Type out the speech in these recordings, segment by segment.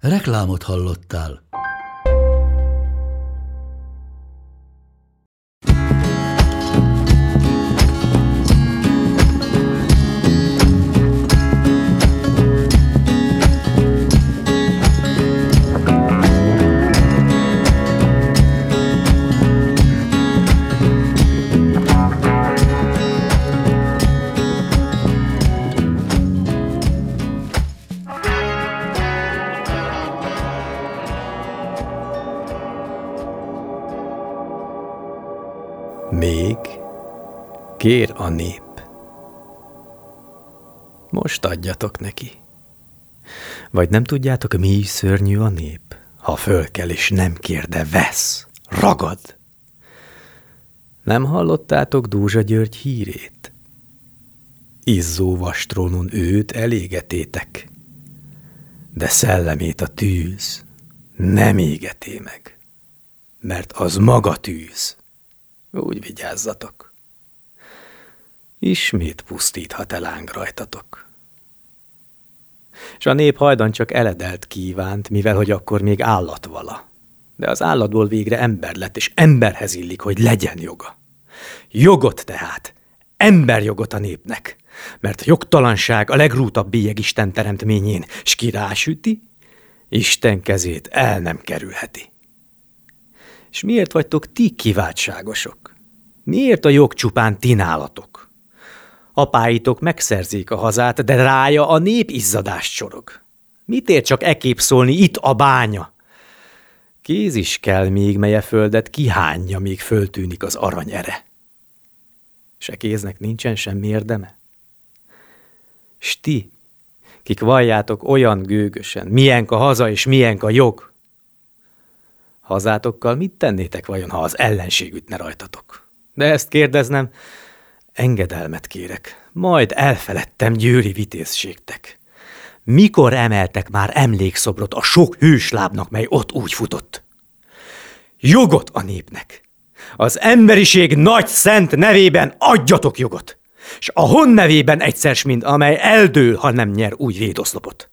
Reklámot hallottál. Még kér a nép. Most adjatok neki. Vagy nem tudjátok, mi szörnyű a nép? Ha fölkel és nem kér, de vesz, ragad. Nem hallottátok Dúzsa György hírét? Izzó vastrónon őt elégetétek, de szellemét a tűz nem égeté meg, mert az maga tűz. Úgy vigyázzatok. Ismét pusztíthat el láng rajtatok. És a nép hajdan csak eledelt kívánt, mivel hogy akkor még állat vala. De az állatból végre ember lett, és emberhez illik, hogy legyen joga. Jogot tehát, emberjogot a népnek, mert jogtalanság a legrútabb bélyeg Isten teremtményén, s ki rásüti, Isten kezét el nem kerülheti. És miért vagytok ti kiváltságosok? Miért a jog csupán tinálatok? Apáitok megszerzik a hazát, de rája a nép izzadást csorog. Mit ér csak ekép szólni itt a bánya? Kéz is kell még, melye földet kihányja, míg föltűnik az arany ere. Se kéznek nincsen semmi érdeme? S ti, kik valljátok olyan gőgösen, milyenk a haza és milyenk a jog, Hazátokkal mit tennétek vajon, ha az ellenség ütne rajtatok? De ezt kérdeznem, engedelmet kérek, majd elfeledtem győri vitézségtek. Mikor emeltek már emlékszobrot a sok hőslábnak, mely ott úgy futott? Jogot a népnek! Az emberiség nagy szent nevében adjatok jogot! S a hon nevében egyszer mind, amely eldől, ha nem nyer új védoszlopot.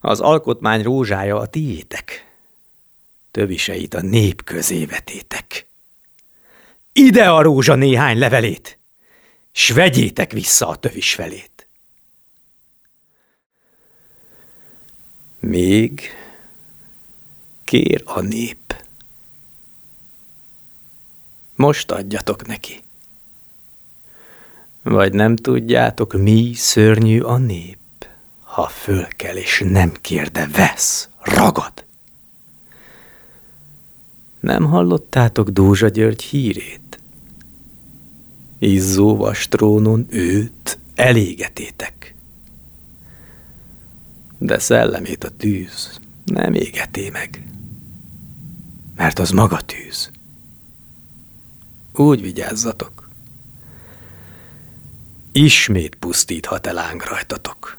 Az alkotmány rózsája a tiétek, töviseit a nép közé vetétek. Ide a rózsa néhány levelét, s vegyétek vissza a tövis felét. Még kér a nép. Most adjatok neki. Vagy nem tudjátok, mi szörnyű a nép, ha fölkel és nem kér, de vesz, ragad. Nem hallottátok Dózsa György hírét? Izzó vastrónon őt elégetétek. De szellemét a tűz nem égeté meg, mert az maga tűz. Úgy vigyázzatok. Ismét pusztíthat el láng rajtatok.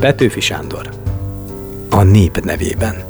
Petőfi Sándor a nép nevében.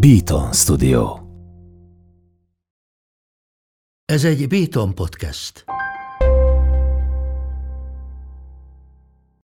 Beaton Studio. Ez egy Beaton podcast.